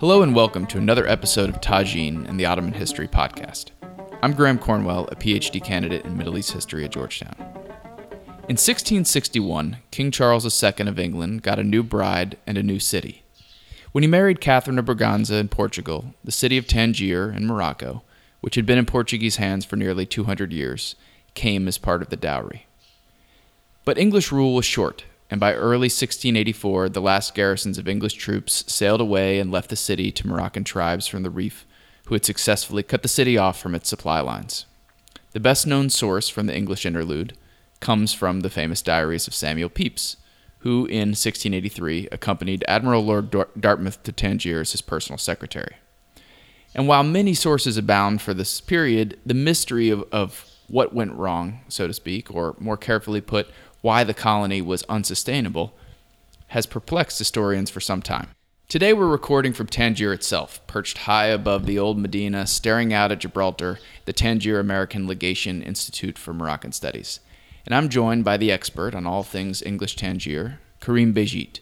Hello and welcome to another episode of Tajin and the Ottoman History Podcast. I'm Graham Cornwell, a PhD candidate in Middle East history at Georgetown. In 1661, King Charles II of England got a new bride and a new city. When he married Catherine of Braganza in Portugal, the city of Tangier in Morocco, which had been in Portuguese hands for nearly 200 years, came as part of the dowry. But English rule was short, and by early 1684, the last garrisons of English troops sailed away and left the city to Moroccan tribes from the Rif who had successfully cut the city off from its supply lines. The best known source from the English interlude comes from the famous diaries of Samuel Pepys, who in 1683 accompanied Admiral Lord Dartmouth to Tangier as his personal secretary. And while many sources abound for this period, the mystery of, of what went wrong, so to speak, or more carefully put, why the colony was unsustainable, has perplexed historians for some time. Today we're recording from Tangier itself, perched high above the old Medina, staring out at Gibraltar, the Tangier American Legation Institute for Moroccan Studies. And I'm joined by the expert on all things English Tangier, Karim Bejjit,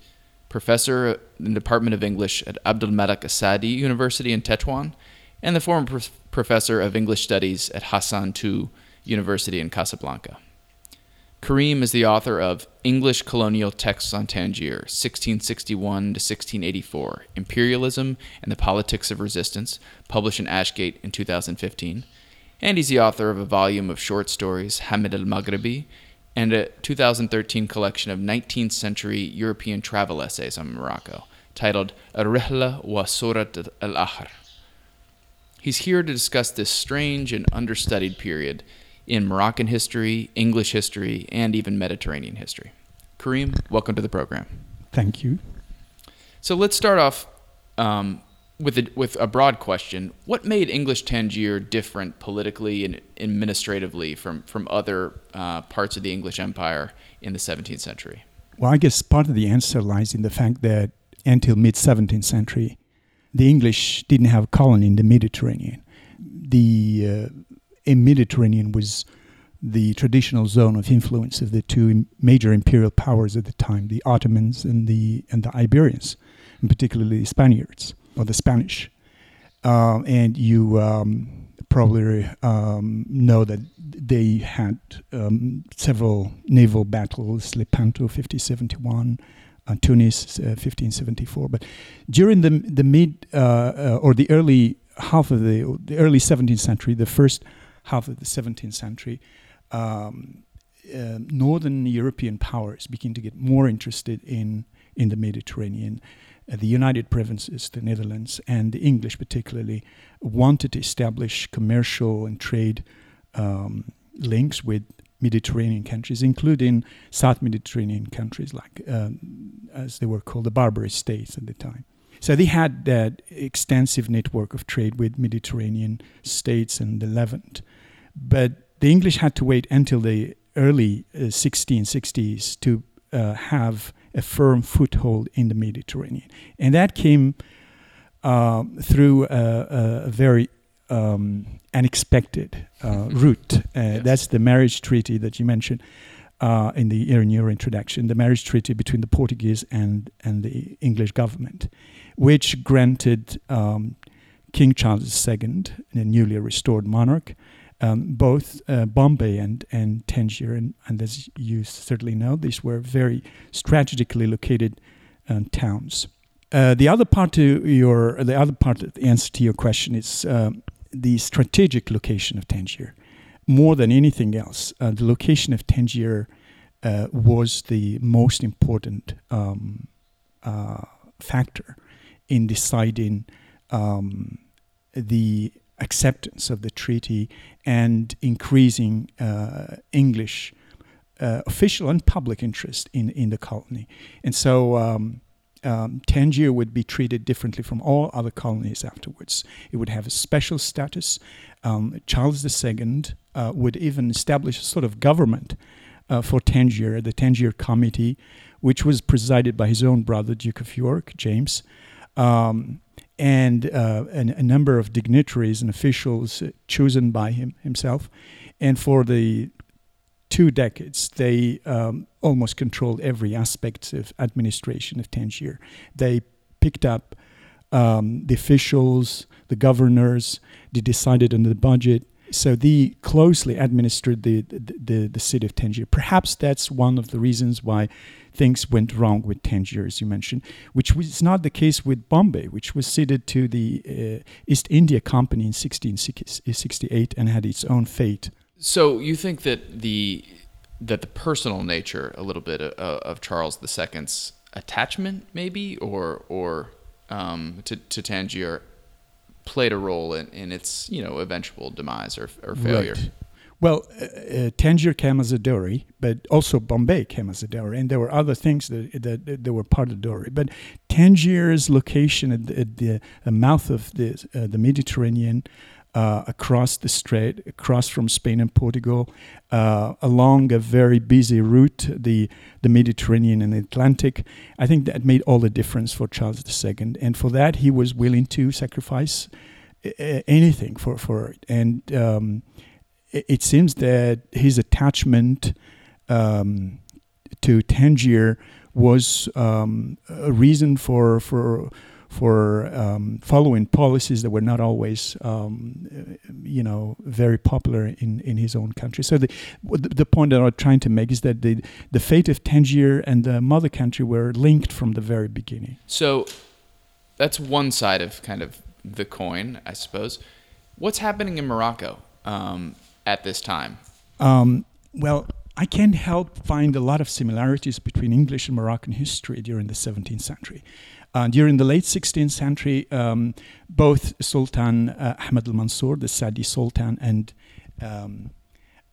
professor in the Department of English at Abdelmalek Essaadi University in Tetuan, and the former professor of English Studies at Hassan II University in Casablanca. Karim is the author of English Colonial Texts on Tangier, 1661 to 1684, Imperialism and the Politics of Resistance, published in Ashgate in 2015. And he's the author of a volume of short stories, Hamid al Maghribi, and a 2013 collection of 19th century European travel essays on Morocco, titled Ar-Rihla wa Surat al-Ahr. He's here to discuss this strange and understudied period in Moroccan history, English history, and even Mediterranean history. Karim, welcome to the program. Thank you. So let's start off um, with a, with a broad question. What made English Tangier different politically and administratively from, from other uh, parts of the English Empire in the 17th century? Well, I guess part of the answer lies in the fact that until mid 17th century, the English didn't have a colony in the Mediterranean. The uh, Mediterranean was the traditional zone of influence of the two major imperial powers at the time, the Ottomans and the and the Iberians, and particularly the Spaniards or the Spanish. Uh, and you um, probably um, know that they had um, several naval battles: Lepanto, 1571, uh, Tunis, uh, 1574. But during the the mid uh, uh, or the early half of the the early 17th century, the first half of the 17th century, um, uh, northern European powers begin to get more interested in in the Mediterranean. Uh, the United Provinces, the Netherlands, and the English particularly wanted to establish commercial and trade um, links with Mediterranean countries, including South Mediterranean countries, like um, as they were called, the Barbary states at the time. So they had that extensive network of trade with Mediterranean states and the Levant. But the English had to wait until the early uh, 1660s to uh, have a firm foothold in the Mediterranean. And that came uh, through a, a very um, unexpected uh, route. Uh, yes. That's the marriage treaty that you mentioned uh, in, the, in your introduction, the marriage treaty between the Portuguese and, and the English government, which granted um, King Charles II, the newly restored monarch, um, both uh, Bombay and, and Tangier, and, and, as you certainly know, these were very strategically located um, towns. Uh, the other part to your, the other part of the answer to your question is uh, the strategic location of Tangier. More than anything else, uh, the location of Tangier uh, was the most important um, uh, factor in deciding um, the acceptance of the treaty and increasing uh, English uh, official and public interest in, in the colony. And so um, um, Tangier would be treated differently from all other colonies afterwards. It would have a special status. Um, Charles II uh, would even establish a sort of government uh, for Tangier, the Tangier Committee, which was presided by his own brother, Duke of York, James. Um, and uh, a, a, number of dignitaries and officials chosen by him himself. And for the two decades, they um, almost controlled every aspect of administration of Tangier. They picked up um, the officials, the governors, they decided on the budget. So they closely administered the, the, the, city of Tangier. Perhaps that's one of the reasons why things went wrong with Tangier, as you mentioned, which was not the case with Bombay, which was ceded to the uh, East India Company in 1668 and had its own fate. So you think that the that the personal nature, a little bit of, of Charles II's attachment, maybe, or or um, to to Tangier, played a role in, in its you know eventual demise or, or failure. Right. Well, uh, uh, Tangier came as a dowry, but also Bombay came as a dowry, and there were other things that that, that were part of the dowry. But Tangier's location at the, at the mouth of the uh, the Mediterranean, uh, across the strait, across from Spain and Portugal, uh, along a very busy route, the the Mediterranean and the Atlantic. I think that made all the difference for Charles II, and for that he was willing to sacrifice anything for for it. And um, it seems that his attachment um, to Tangier was um, a reason for for for um, following policies that were not always, um, you know, very popular in, in his own country. So the the point that I'm trying to make is that the the fate of Tangier and the mother country were linked from the very beginning. So that's one side of kind of the coin, I suppose. What's happening in Morocco? Um, at this time? Um, well, I can't help find a lot of similarities between English and Moroccan history during the 17th century. Uh, during the late 16th century, um, both Sultan uh, Ahmed al Mansur, the Saadi Sultan, and um,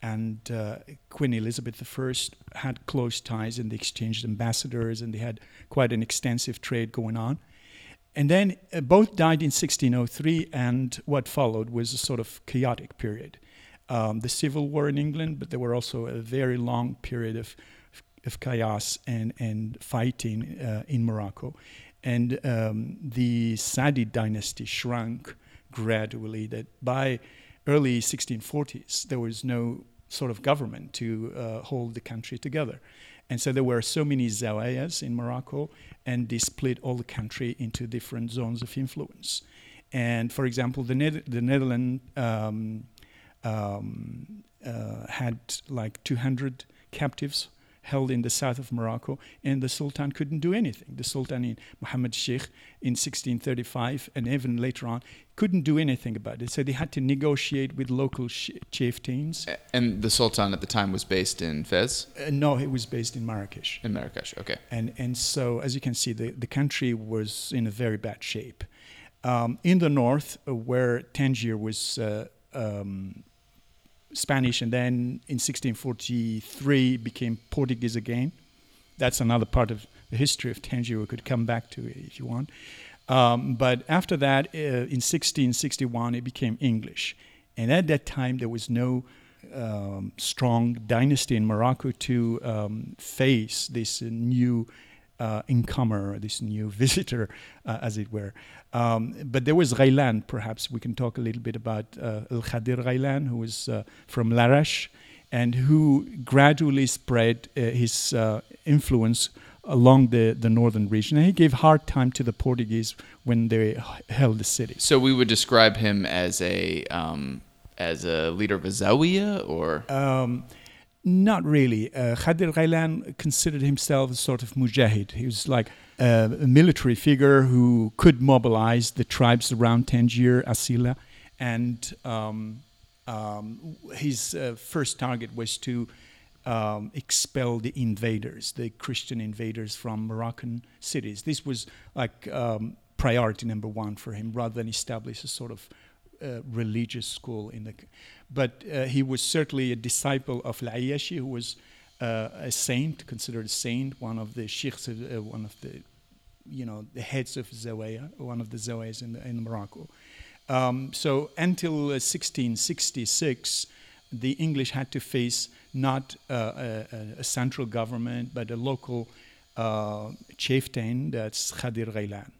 and uh, Queen Elizabeth I had close ties and they exchanged ambassadors and they had quite an extensive trade going on. And then uh, both died in 1603, and what followed was a sort of chaotic period um, the civil war in England, but there were also a very long period of, of chaos and, and fighting uh, in Morocco. And um, the Saadi dynasty shrunk gradually, that by early 1640s, there was no sort of government to uh, hold the country together. And so there were so many zawayas in Morocco, and they split all the country into different zones of influence. And for example, the, the Netherlands um, um, uh, had like 200 captives held in the south of Morocco, and the Sultan couldn't do anything. The Sultan in Muhammad Sheikh in 1635, and even later on, couldn't do anything about it. So they had to negotiate with local sh- chieftains. And the Sultan at the time was based in Fez? Uh, no, it was based in Marrakesh. In Marrakesh, okay. And, and so, as you can see, the, the country was in a very bad shape. Um, in the north, uh, where Tangier was uh, um, Spanish, and then in 1643 became Portuguese again. That's another part of the history of Tangier we could come back to if you want. Um, but after that, uh, in 1661, it became English. And at that time, there was no um, strong dynasty in Morocco to um, face this uh, new uh, incomer, this new visitor, uh, as it were. Um, but there was Ghailan, perhaps we can talk a little bit about uh, Al Khadir Ghailan, who was uh, from Larache and who gradually spread uh, his uh, influence along the, the northern region. And he gave hard time to the Portuguese when they held the city. So we would describe him as a um, as a leader of a Zawiya, or um, not really. Uh, Khadir Ghailan considered himself a sort of mujahid. He was like a military figure who could mobilize the tribes around Tangier, Asila, and um, um, his uh, first target was to um, expel the invaders, the Christian invaders from Moroccan cities. This was like um, priority number one for him, rather than establish a sort of uh, religious school in the. But uh, he was certainly a disciple of Al-Ayyashi, who was uh, a saint, considered a saint, one of the sheikhs, uh, one of the, you know, the heads of Zawaya, one of the Zawayas in, in Morocco. Um, so until 1666, uh, the English had to face not uh, a, a, central government, but a local chieftain, that's Khadir Ghailan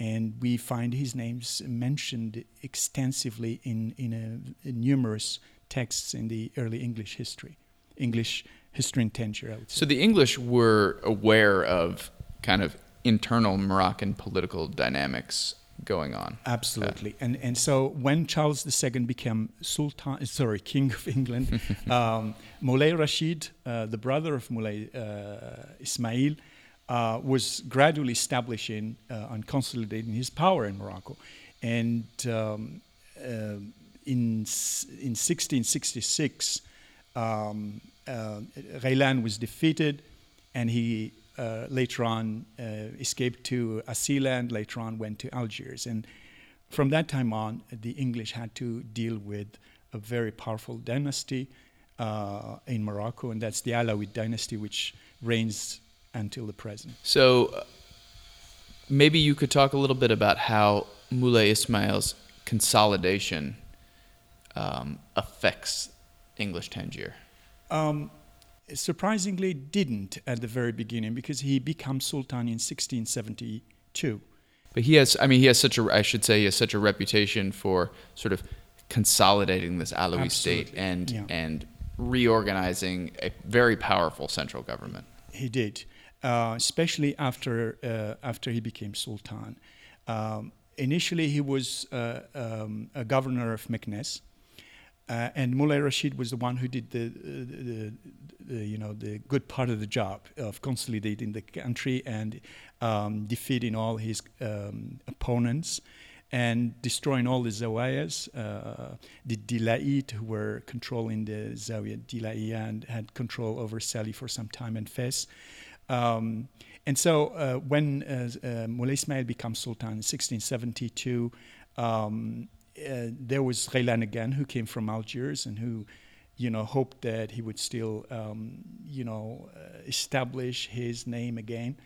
and we find his names mentioned extensively in, in, a, in numerous texts in the early English history, English history and Tangier. So the English were aware of kind of internal Moroccan political dynamics going on. Absolutely, and and so when Charles II became Sultan, sorry, King of England, um, Moulay Rashid, uh, the brother of Moulay uh, Ismail, uh, was gradually establishing uh, and consolidating his power in Morocco, and um, uh, in in 1666, um, uh, was defeated, and he uh, later on uh, escaped to Asiland, later on went to Algiers. And from that time on, the English had to deal with a very powerful dynasty in Morocco, and that's the Alawid dynasty, which reigns until the present. So uh, maybe you could talk a little bit about how Moulay Ismail's consolidation um, affects English Tangier. Um, surprisingly didn't at the very beginning because he becomes sultan in 1672 but he has i mean he has such a i should say he has such a reputation for sort of consolidating this alawi Absolutely. state and yeah. and reorganizing a very powerful central government he did uh, especially after uh, after he became sultan um, initially he was uh, um, a governor of Meknes uh, and Moulay Rashid was the one who did the, the, the, you know, the good part of the job of consolidating the country and um, defeating all his um, opponents and destroying all the zawiyas. Uh, the Dila'id, who were controlling the Zawiya Dila'iyya and had control over Salé for some time and Fes. Um, and so uh, when uh, Ismail becomes Sultan in 1672, um, uh, there was Ghailan again, who came from Algiers and who, you know, hoped that he would still, um, you know, uh, establish his name again.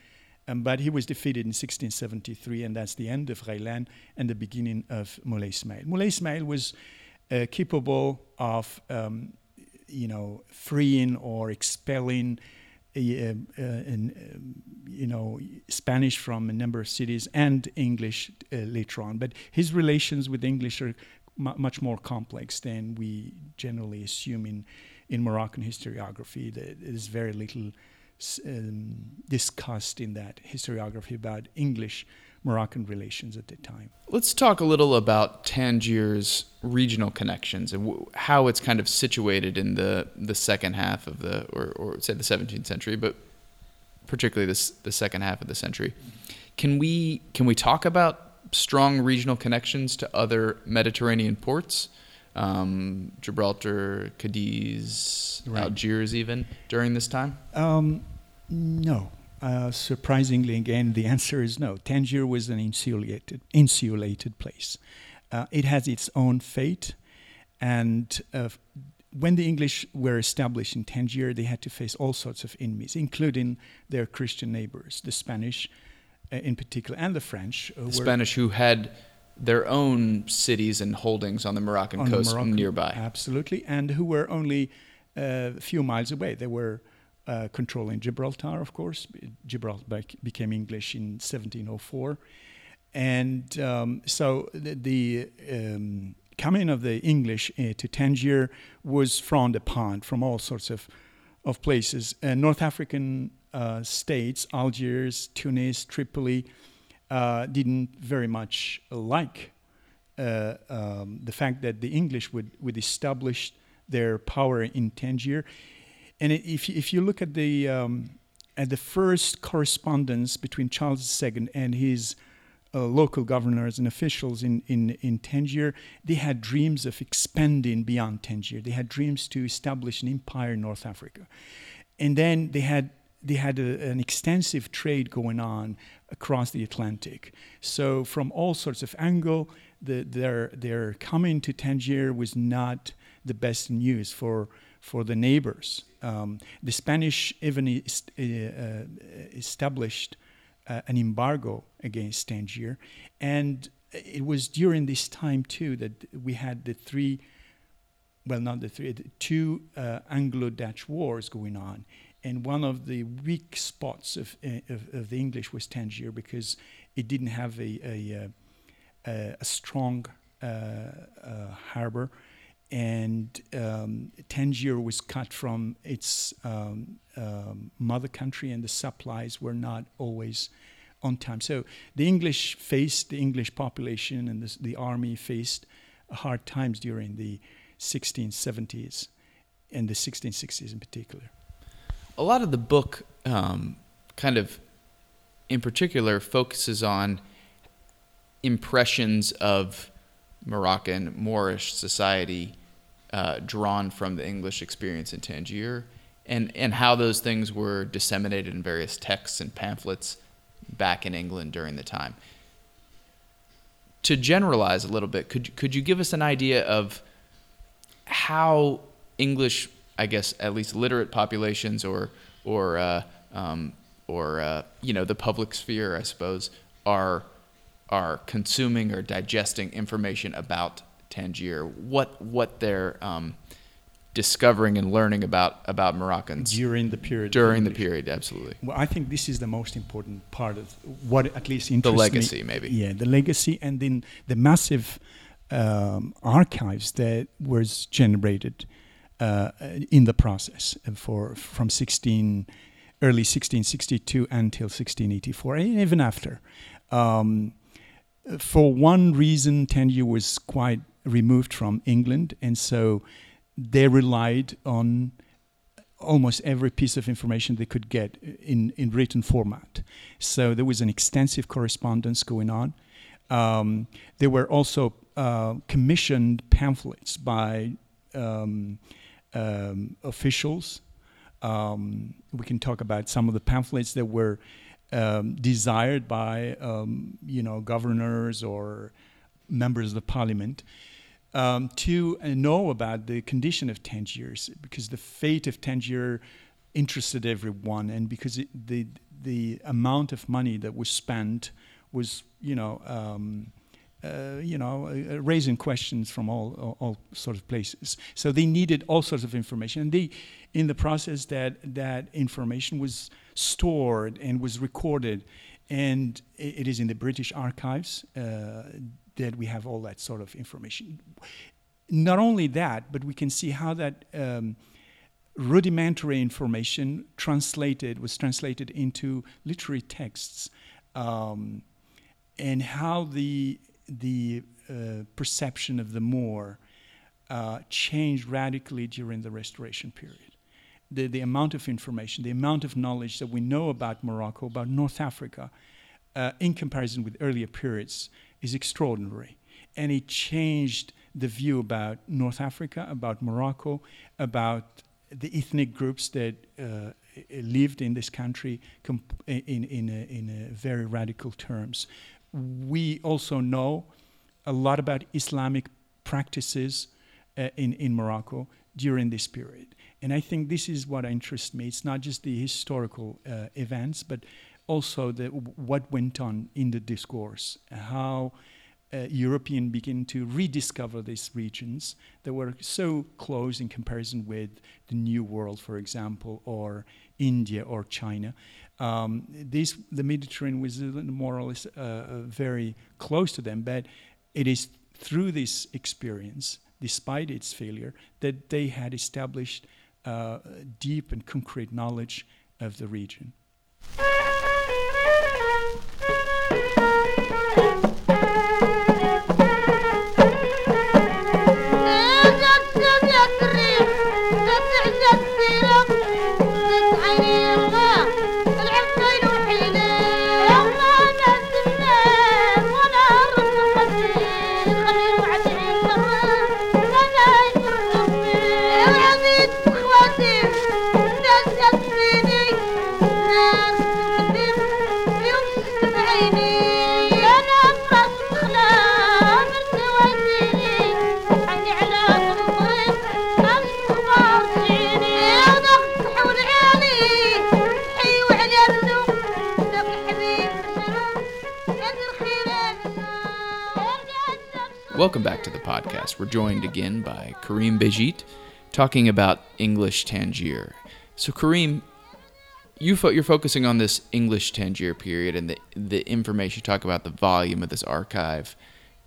Um, but he was defeated in 1673, and that's the end of Ghailan and the beginning of Moulay Ismail. Moulay Ismail was uh, capable of, um, you know, freeing or expelling uh, uh, um, you know Spanish from a number of cities and English later on. But his relations with English are much more complex than we generally assume in in Moroccan historiography. There is very little um, discussed in that historiography about English Moroccan relations at the time. Let's talk a little about Tangier's regional connections and w- how it's kind of situated in the, the second half of the, or, or say the 17th century, but particularly this, the second half of the century. Can we, can we talk about strong regional connections to other Mediterranean ports? Um, Gibraltar, Cadiz, right. Algiers, even during this time? Um, no, uh, surprisingly, again, the answer is no. Tangier was an insulated, insulated place. Uh, it has its own fate, and uh, when the English were established in Tangier, they had to face all sorts of enemies, including their Christian neighbors, the Spanish uh, in particular, and the French. the Spanish who had their own cities and holdings on the Moroccan on coast the Moroccan, nearby. Absolutely, and who were only uh, a few miles away. They were uh, controlling Gibraltar, of course. Gibraltar became English in 1704. And um, so the, the um, coming of the English uh, to Tangier was frowned upon from all sorts of, of places. Uh, North African uh, states, Algiers, Tunis, Tripoli, uh, didn't very much like uh, um, the fact that the English would, would establish their power in Tangier and if if you look at the um, at the first correspondence between Charles II and his uh, local governors and officials in, in, in Tangier, they had dreams of expanding beyond Tangier. They had dreams to establish an empire in North Africa. And then they had they had a, an extensive trade going on across the Atlantic. So from all sorts of angle, the, their their coming to Tangier was not the best news for for the neighbors. Um, the Spanish even est- uh, uh, established uh, an embargo against Tangier, and it was during this time too that we had the three, well, not the three, the two uh, Anglo-Dutch wars going on, and one of the weak spots of, uh, of, of, the English was Tangier because it didn't have a, a, a, a strong harbor and um, Tangier was cut from its um, um, mother country, and the supplies were not always on time. So the English faced the English population and the, the army faced hard times during the 1670s and the 1660s in particular. A lot of the book, um, kind of, in particular, focuses on impressions of Moroccan Moorish society uh, drawn from the English experience in Tangier, and and how those things were disseminated in various texts and pamphlets back in England during the time. To generalize a little bit, could could you give us an idea of how English, I guess, at least literate populations or or uh, um, or uh, you know the public sphere, I suppose, are are consuming or digesting information about Tangier, what what they're um, discovering and learning about about Moroccans during the period. During the period, absolutely. Well, I think this is the most important part of what at least interests the legacy, me. maybe. Yeah, the legacy, and then the massive um, archives that was generated uh, in the process for from 16 early 1662 until 1684, and even after. Um, for one reason, Tangier was quite removed from England, and so they relied on almost every piece of information they could get in, in written format. So there was an extensive correspondence going on. Um, there were also uh, commissioned pamphlets by um, um, officials. Um, we can talk about some of the pamphlets that were um, desired by um, you know governors or members of the parliament um, to know about the condition of Tangiers because the fate of Tangier interested everyone, and because it, the the amount of money that was spent was, you know, um, uh, you know, uh, uh raising questions from all, all, all sorts of places. So they needed all sorts of information, and they, in the process, that that information was stored and was recorded, and it, it is in the British archives. Uh, that we have all that sort of information. Not only that, but we can see how that um, rudimentary information translated was translated into literary texts, um, and how the the uh, perception of the Moor uh, changed radically during the Restoration period. The, the amount of information, the amount of knowledge that we know about Morocco, about North Africa, uh, in comparison with earlier periods, is extraordinary. And it changed the view about North Africa, about Morocco, about the ethnic groups that uh, lived in this country comp- in, in, a, in a very radical terms. We also know a lot about Islamic practices uh, in, in Morocco during this period. And I think this is what interests me. It's not just the historical uh, events, but also the, what went on in the discourse, how uh, European begin to rediscover these regions that were so close in comparison with the New World, for example, or India or China. Um, this, the Mediterranean was more or less uh, uh, very close to them, but it is through this experience, despite its failure, that they had established uh, deep and concrete knowledge of the region. Welcome back to the podcast. We're joined again by Karim Bejjit talking about English Tangier. So, Karim, you fo- you're focusing on this English Tangier period and the, the information. You talk about the volume of this archive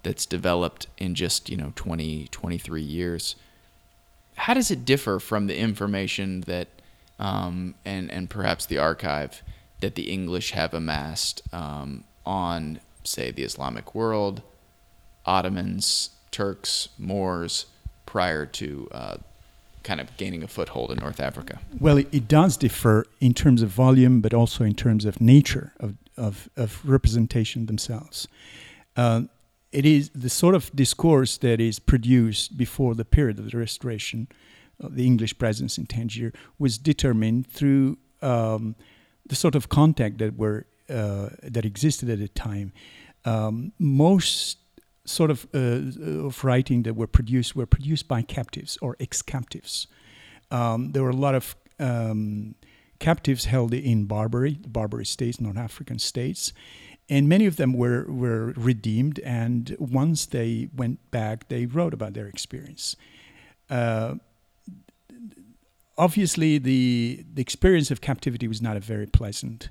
that's developed in just, you know, 20, 23 years. How does it differ from the information that, um, and, and perhaps the archive that the English have amassed um, on, say, the Islamic world, Ottomans, Turks, Moors, prior to uh, kind of gaining a foothold in North Africa? Well, it, it, does differ in terms of volume, but also in terms of nature of, of, of representation themselves. Uh, it is the sort of discourse that is produced before the period of the Restoration, uh, the English presence in Tangier, was determined through um, the sort of contact that were uh, that existed at the time. Um, most sort of uh, of writing that were produced were produced by captives or ex-captives. Um, there were a lot of um, captives held in Barbary, the Barbary states, North African states, and many of them were were redeemed. And once they went back, they wrote about their experience. Uh, obviously, the the experience of captivity was not a very pleasant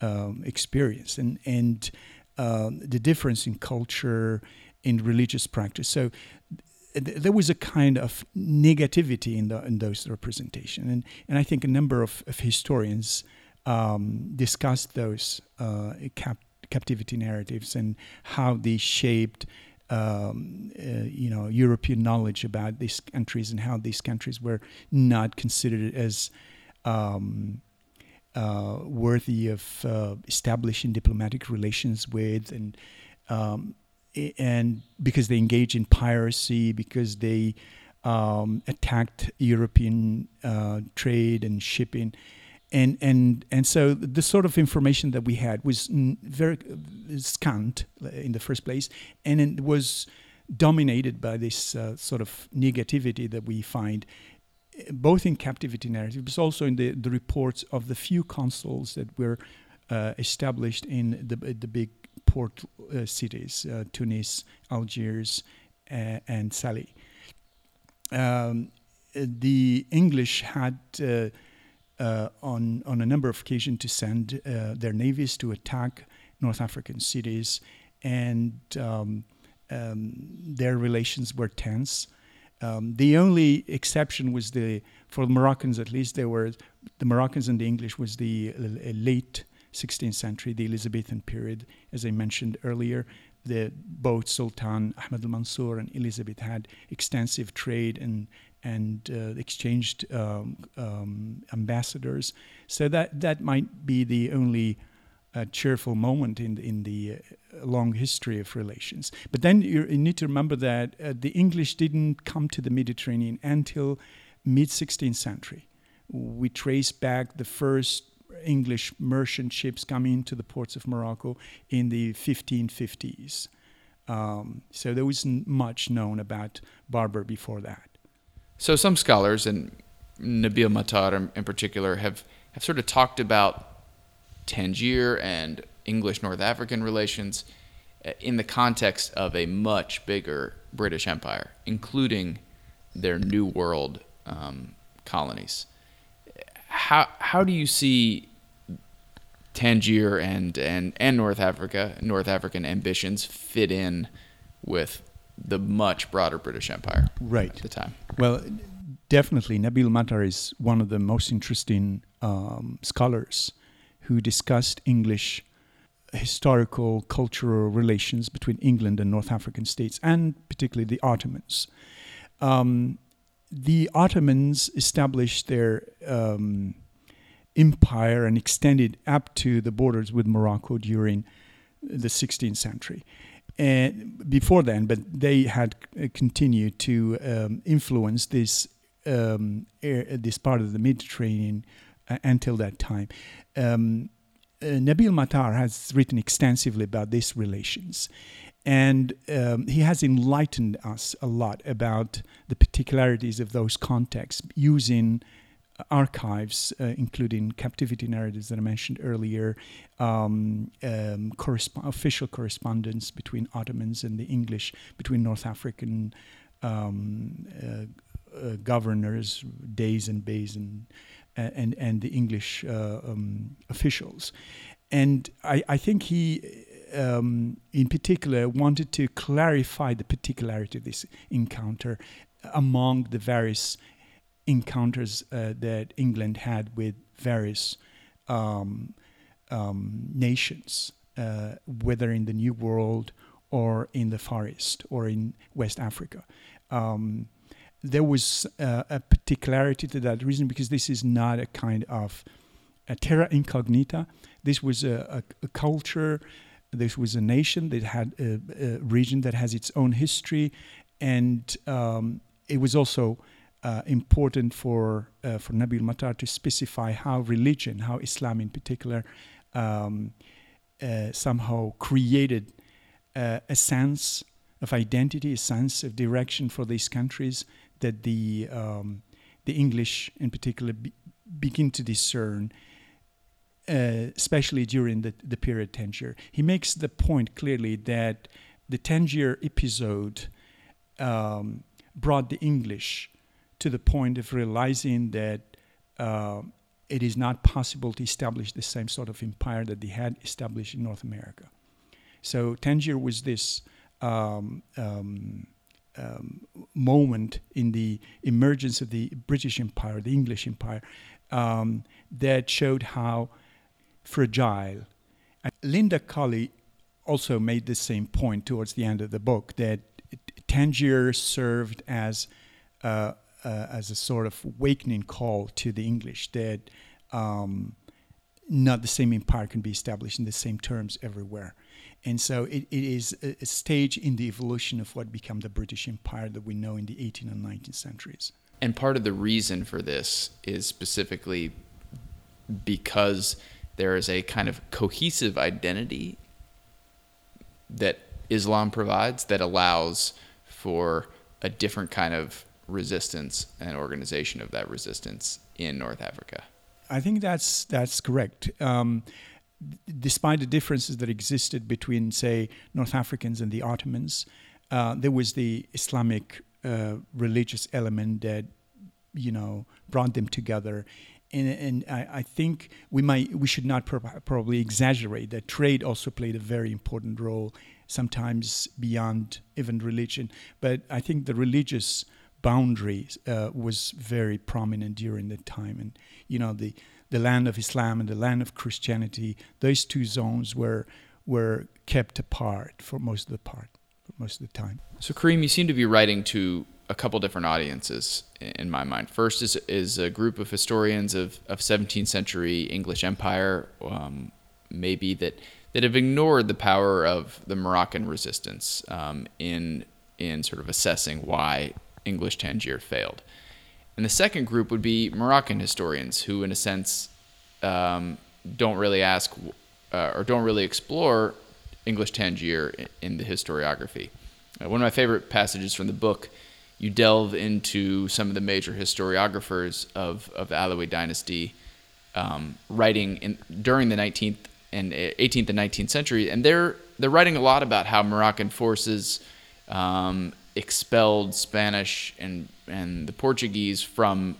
um, experience, and and um, the difference in culture in religious practice. So th- there was a kind of negativity in, the, in those representation, and and I think a number of, of historians um, discussed those uh, cap- captivity narratives and how they shaped. Um, uh, you know, European knowledge about these countries and how these countries were not considered as um, uh, worthy of uh, establishing diplomatic relations with, and um, and because they engaged in piracy, because they um, attacked European uh, trade and shipping, and and and so the sort of information that we had was very scant in the first place, and it was dominated by this uh, sort of negativity that we find both in captivity narrative, but also in the, the reports of the few consuls that were uh, established in the the big port uh, cities, uh, Tunis, Algiers, uh, and Salé. Um, the English had on on a number of occasions to send their navies to attack North African cities, and um, um, their relations were tense. Um, the only exception was the for the Moroccans at least there were the Moroccans and the English was the uh, late 16th century, the Elizabethan period, as I mentioned earlier. The, both Sultan Ahmed al Mansur and Elizabeth had extensive trade and and uh, exchanged um, um, ambassadors. So that that might be the only uh, cheerful moment in the, in the uh, long history of relations. But then you, you need to remember that uh, the English didn't come to the Mediterranean until mid 16th century. We trace back the first English merchant ships coming into the ports of Morocco in the 1550s. Um, so there wasn't much known about Berber before that. So some scholars, and Nabil Matar in particular, have, have sort of talked about Tangier and English North African relations uh, in the context of a much bigger British Empire, including their New World um, colonies. How how do you see Tangier and, and, and North Africa, North African ambitions fit in with the much broader British Empire right. at the time. Well, definitely, Nabil Matar is one of the most interesting um, scholars who discussed English historical, cultural relations between England and North African states, and particularly the Ottomans. Um, the Ottomans established their um, empire and extended up to the borders with Morocco during the 16th century. And before then, but they had continued to um, influence this um, air, this part of the Mediterranean uh, until that time. Um, uh, Nabil Matar has written extensively about these relations, and um, he has enlightened us a lot about the particularities of those contexts using archives, uh, including captivity narratives that I mentioned earlier, um, um, corresp- official correspondence between Ottomans and the English, between North African um, uh, uh, governors, deys and Beys, and and and the English uh, um, officials, and I, I think he. Um, in particular, wanted to clarify the particularity of this encounter among the various encounters uh, that England had with various um, um, nations, uh, whether in the New World or in the Far East or in West Africa. Um, there was uh, a particularity to that reason because this is not a kind of a terra incognita. This was a, a, a culture, this was a nation that had a, a, region that has its own history, and um, it was also uh, important for uh, for Nabil Matar to specify how religion, how Islam in particular, um, uh, somehow created uh, a sense of identity, a sense of direction for these countries that the um, the English, in particular, be, begin to discern, uh, especially during the, the period Tangier. He makes the point clearly that the Tangier episode um, brought the English to the point of realizing that uh, it is not possible to establish the same sort of empire that they had established in North America. So Tangier was this um, um, um, moment in the emergence of the British Empire, the English Empire, um, that showed how fragile. And Linda Colley also made the same point towards the end of the book that Tangier served as uh, as a sort of awakening call to the English that um, not the same empire can be established in the same terms everywhere. And so it, it is a, a, stage in the evolution of what became the British Empire that we know in the 18th and 19th centuries. And part of the reason for this is specifically because there is a kind of cohesive identity that Islam provides that allows for a different kind of resistance and organization of that resistance in North Africa. I think that's that's correct. Um, despite the differences that existed between, say, North Africans and the Ottomans, uh, there was the Islamic uh, religious element that, you know, brought them together. And, and I, I, think we might we should not pro- probably exaggerate that trade also played a very important role, sometimes beyond even religion. But I think the religious boundary uh, was very prominent during that time, and you know the the land of Islam and the land of Christianity, those two zones were were kept apart for most of the part, for most of the time. So Karim, you seem to be writing to a couple different audiences in my mind. First is is a group of historians of, of 17th century English Empire, um, maybe that that have ignored the power of the Moroccan resistance um, in in sort of assessing why English Tangier failed. And the second group would be Moroccan historians who, in a sense, um, don't really ask uh, or don't really explore English Tangier in the historiography. Uh, one of my favorite passages from the book, you delve into some of the major historiographers of, of the Alawi dynasty um, writing in, during the 19th and 18th and 19th century, and they're they're writing a lot about how Moroccan forces um, expelled Spanish and and the Portuguese from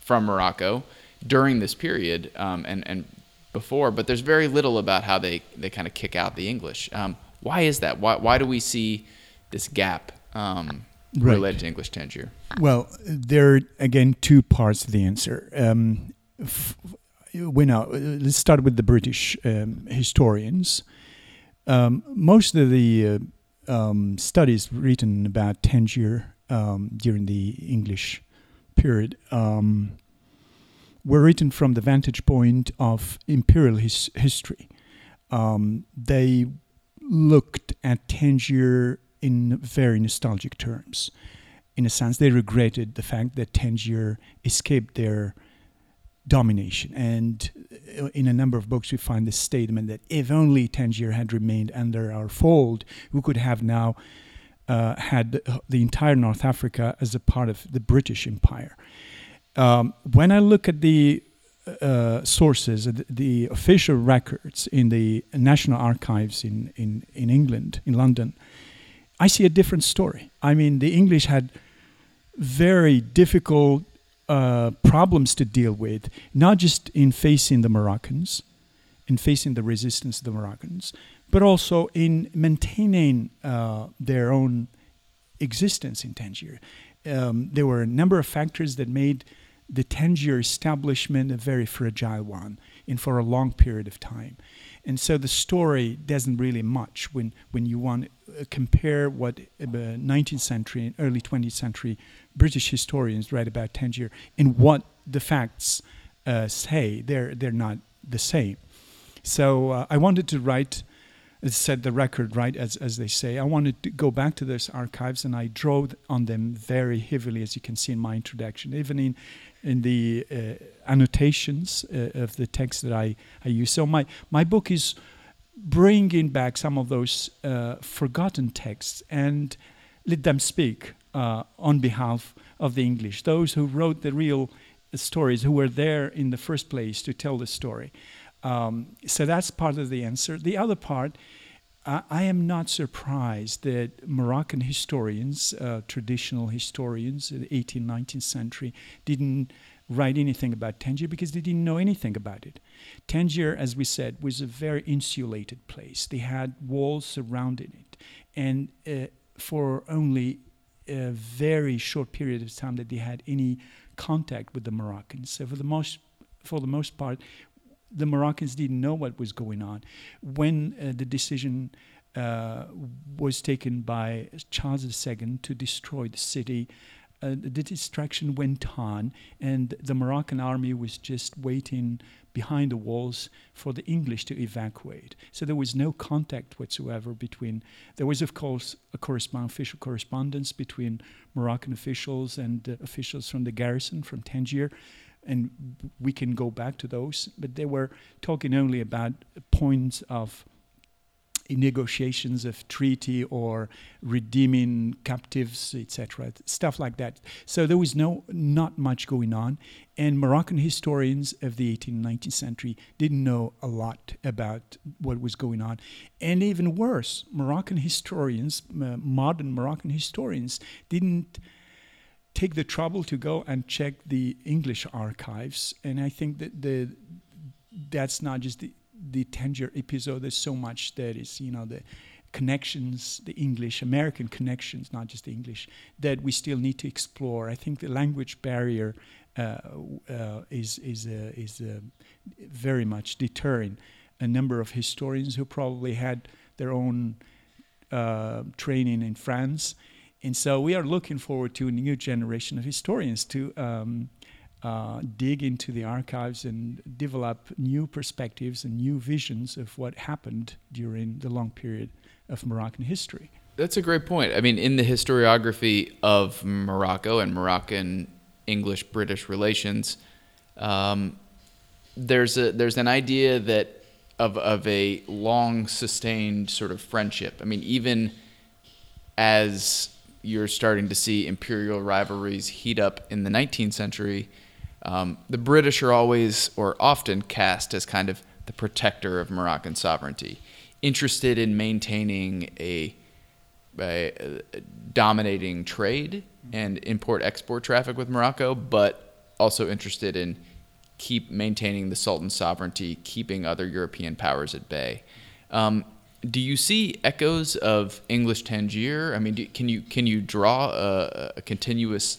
from Morocco during this period um, and and before, but there's very little about how they, they kind of kick out the English. Um, why is that? Why why do we see this gap um, right. related to English Tangier? Well, there are again two parts of the answer. Um, f- we know. Let's start with the British um, historians. Um, most of the uh, um, studies written about Tangier um, during the English period um, were written from the vantage point of imperial his- history. Um, they looked at Tangier in very nostalgic terms. In a sense, they regretted the fact that Tangier escaped their domination. And uh, in a number of books, we find this statement that if only Tangier had remained under our fold, we could have now uh, had the entire North Africa as a part of the British Empire. Um, when I look at the uh, sources, the, the, official records in the National Archives in, in, in England, in London, I see a different story. I mean, the English had very difficult uh, problems to deal with, not just in facing the Moroccans, in facing the resistance of the Moroccans, but also in maintaining uh, their own existence in Tangier. Um, there were a number of factors that made the Tangier establishment a very fragile one. and for a long period of time. And so the story doesn't really much when, when you want to uh, compare what uh, 19th century and early 20th century British historians write about Tangier and what the facts uh, say. They're, they're not the same. So uh, I wanted to write set the record right as, as they say i wanted to go back to those archives and i drove on them very heavily as you can see in my introduction even in in the uh, annotations uh, of the text that I, I use. So my, my book is bringing back some of those uh, forgotten texts and let them speak uh, on behalf of the English, those who wrote the real stories, who were there in the first place to tell the story. Um, so that's part of the answer. The other part, I, am not surprised that Moroccan historians, uh, traditional historians in the 18th, 19th century, didn't write anything about Tangier because they didn't know anything about it. Tangier, as we said, was a very insulated place. They had walls surrounding it. And uh, for only a very short period of time that they had any contact with the Moroccans. So for the most for the most part, the Moroccans didn't know what was going on. When uh, the decision uh, was taken by Charles II to destroy the city, uh, the distraction went on, and the Moroccan army was just waiting behind the walls for the English to evacuate. So there was no contact whatsoever between. There was, of course, a correspond, official correspondence between Moroccan officials and uh, officials from the garrison from Tangier, and we can go back to those. But they were talking only about points of negotiations of treaty or redeeming captives, etc., stuff like that. So there was no not much going on, and Moroccan historians of the 18th and 19th century didn't know a lot about what was going on, and even worse, Moroccan historians, uh, modern Moroccan historians, didn't take the trouble to go and check the English archives, and I think that the that's not just the the Tangier episode, there's so much that is, you know, the connections, the English, American connections, not just the English, that we still need to explore. I think the language barrier uh, uh, is is uh, is uh, very much deterring a number of historians who probably had their own uh, training in France, and so we are looking forward to a new generation of historians to. Um, uh, dig into the archives and develop new perspectives and new visions of what happened during the long period of Moroccan history. That's a great point. I mean, in the historiography of Morocco and Moroccan English British relations, um, there's a there's an idea that of of a long sustained sort of friendship. I mean, even as you're starting to see imperial rivalries heat up in the 19th century, um, the British are always or often cast as kind of the protector of Moroccan sovereignty, interested in maintaining a, a, a dominating trade and import export traffic with Morocco, but also interested in keep maintaining the Sultan's sovereignty, keeping other European powers at bay. Um, do you see echoes of English Tangier? I mean, do, can you can you draw a, a continuous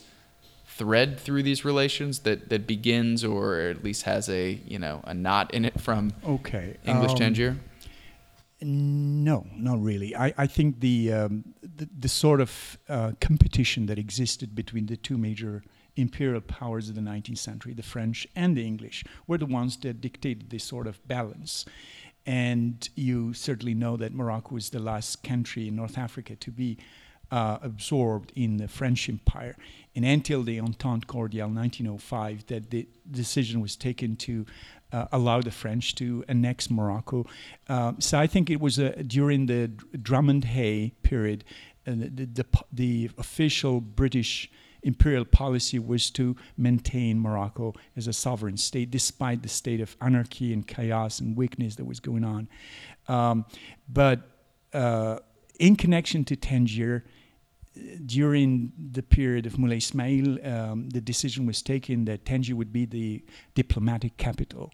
thread through these relations that, that begins or at least has a you know a knot in it from okay English um, Tangier? No, not really. I, I think the, um, the, the sort of uh, competition that existed between the two major imperial powers of the 19th century, the French and the English, were the ones that dictated this sort of balance. And you certainly know that Morocco was the last country in North Africa to be uh, absorbed in the French Empire. And until the Entente Cordiale 1905, that the decision was taken to uh, allow the French to annex Morocco. Uh, so I think it was during the Drummond Hay period, uh, the, the, the, official British imperial policy was to maintain Morocco as a sovereign state, despite the state of anarchy and chaos and weakness that was going on. Um, but uh, in connection to Tangier, during the period of Moulay Ismail, um, the decision was taken that Tangier would be the diplomatic capital.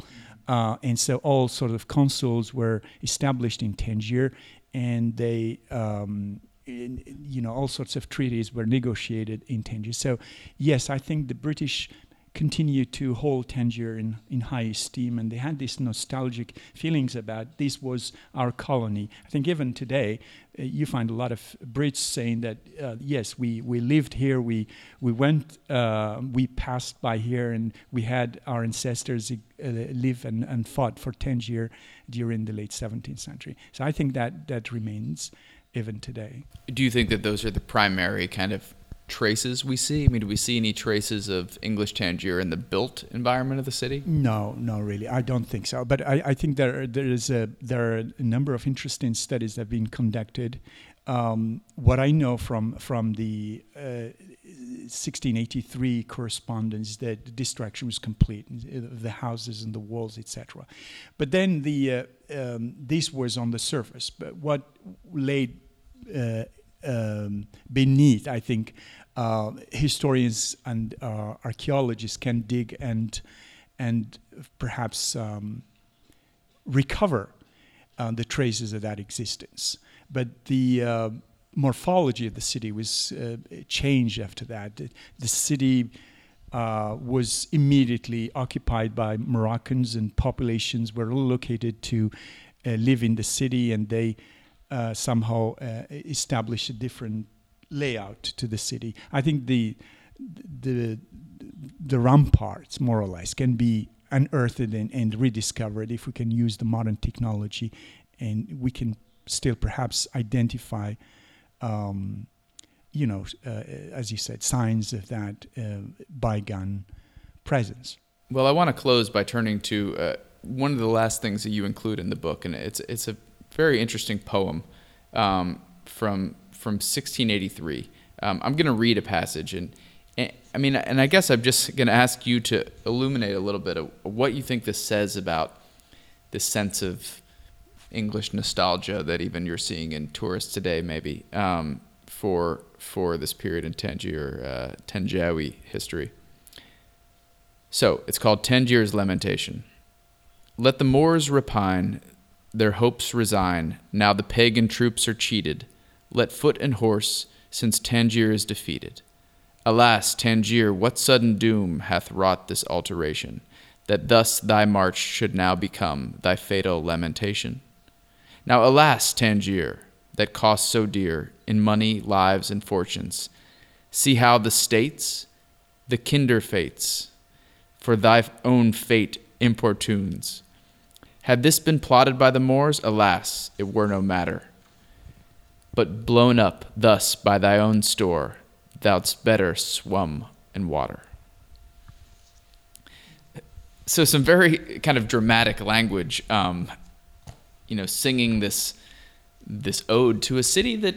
Uh, and so all sort of consuls were established in Tangier, and they, um, in, you know, all sorts of treaties were negotiated in Tangier. So, yes, I think the British continue to hold Tangier in, in high esteem, and they had these nostalgic feelings about this was our colony. I think even today, uh, you find a lot of Brits saying that uh, yes, we, we lived here, we we went, uh, we passed by here, and we had our ancestors uh, live and, and fought for Tangier during the late 17th century. So I think that that remains even today. Do you think that those are the primary kind of traces we see? I mean, do we see any traces of English Tangier in the built environment of the city? No, no, really, I don't think so. But I, I think there there is a there are a number of interesting studies that have been conducted. Um, what I know from from the uh, 1683 correspondence that the destruction was complete, the houses and the walls, etc. But then the uh, um, this was on the surface. But what laid uh, um, beneath, I think, uh, historians and uh, archaeologists can dig and and perhaps um, recover uh, the traces of that existence. But the uh, morphology of the city was uh, changed after that. The, city uh, was immediately occupied by Moroccans, and populations were located to live in the city, and they somehow established a different layout to the city. I think the the the ramparts, more or less, can be unearthed and, and rediscovered if we can use the modern technology, and we can still perhaps identify, um, you know, uh, as you said, signs of that uh, bygone presence. Well, I want to close by turning to uh, one of the last things that you include in the book, and it's it's a very interesting poem um, from from 1683. Um, I'm going to read a passage, and, and, I mean, and I guess I'm just going to ask you to illuminate a little bit of what you think this says about the sense of English nostalgia that even you're seeing in tourists today, maybe um, for for this period in Tangier, uh, history. So it's called Tangier's Lamentation. Let the Moors repine, their hopes resign. Now the pagan troops are cheated let foot and horse, since Tangier is defeated. Alas, Tangier, what sudden doom hath wrought this alteration, that thus thy march should now become thy fatal lamentation? Now, alas, Tangier, that cost so dear in money, lives, and fortunes, see how the states, the kinder fates, for thy own fate importunes. Had this been plotted by the Moors, alas, it were no matter but blown up thus by thy own store, thou'dst better swum in water. So, some very kind of dramatic language, um, you know, singing this this ode to a city that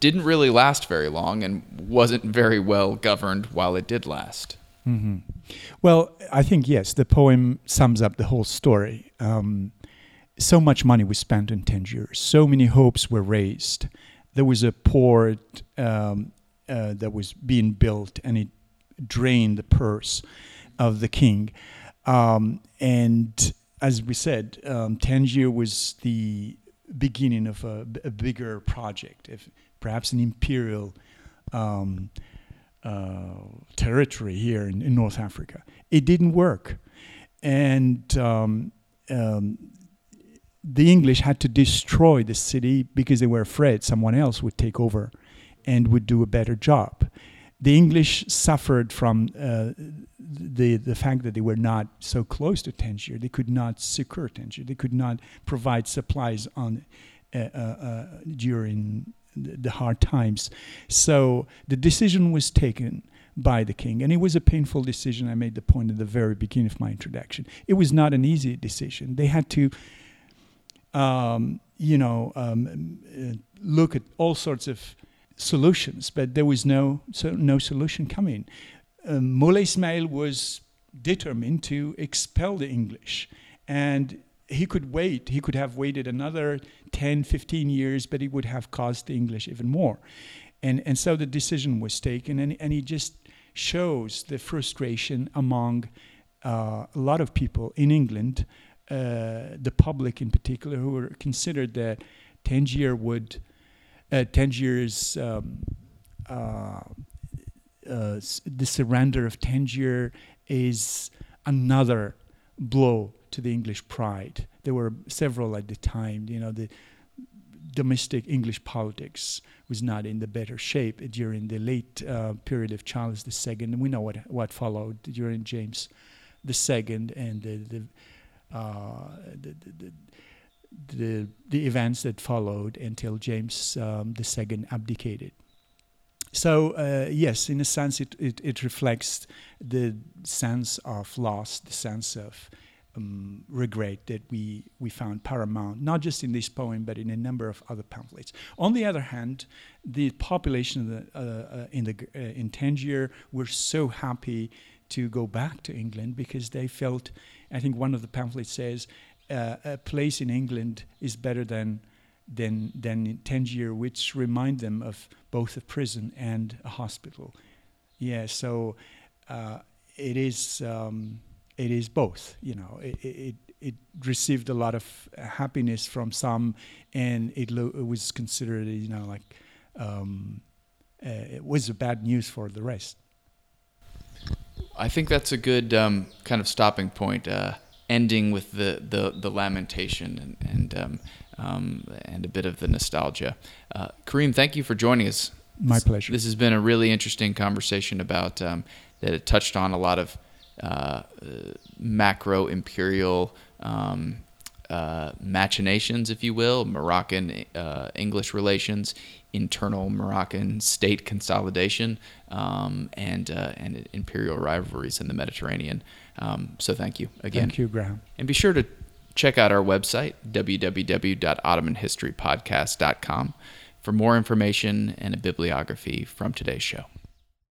didn't really last very long and wasn't very well governed while it did last. Mm-hmm. Well, I think yes, the poem sums up the whole story. Um, so much money was spent in Tangier. So many hopes were raised. There was a port um, uh, that was being built, and it drained the purse of the king. Um, and as we said, um, Tangier was the beginning of a, a bigger project, if perhaps an imperial um, uh, territory here in, in, North Africa. It didn't work, and um, um, the English had to destroy the city because they were afraid someone else would take over and would do a better job. The English suffered from uh, the the fact that they were not so close to Tangier. They could not secure Tangier. They could not provide supplies on uh, uh, uh during the hard times. So the decision was taken by the king. And it was a painful decision. I made the point at the very beginning of my introduction. It was not an easy decision. They had to um, you know, um, uh, look at all sorts of solutions, but there was no so no solution coming. Um, Moulay Ismail was determined to expel the English, and he could wait. He could have waited another 10, 15 years, but it would have cost the English even more. And, and so the decision was taken, and, and it just shows the frustration among uh, a lot of people in England uh, the public in particular, who were considered that Tangier would, uh, Tangier's, um, uh, uh, the surrender of Tangier is another blow to the English pride. There were several at the time. You know, the domestic English politics was not in the better shape during the late uh, period of Charles II. And we know what what followed during James II and the the, uh, the, the, the, the events that followed until James um, II abdicated. So uh, yes, in a sense, it, it, it, reflects the sense of loss, the sense of um, regret that we, we found paramount, not just in this poem, but in a number of other pamphlets. On the other hand, the population the, uh, uh, in, the, uh, in Tangier were so happy to go back to England because they felt, I think one of the pamphlets says, uh, a place in England is better than than than Tangier, which remind them of both a prison and a hospital. Yeah, so uh, it is um, it is both. You know, it, it it received a lot of happiness from some, and it, lo- it was considered you know like um, uh, it was bad news for the rest. I think that's a good um, kind of stopping point. Uh, ending with the, the, the lamentation and, and um, um, and a bit of the nostalgia. Uh, Karim, thank you for joining us. My pleasure. This has been a really interesting conversation about um, that it touched on a lot of uh, uh, macro imperial um, uh, machinations, if you will, Moroccan uh, English relations, internal Moroccan state consolidation, um, and uh, and imperial rivalries in the Mediterranean. Um, so thank you again. Thank you, Graham. And be sure to check out our website, www.ottomanhistorypodcast.com, for more information and a bibliography from today's show.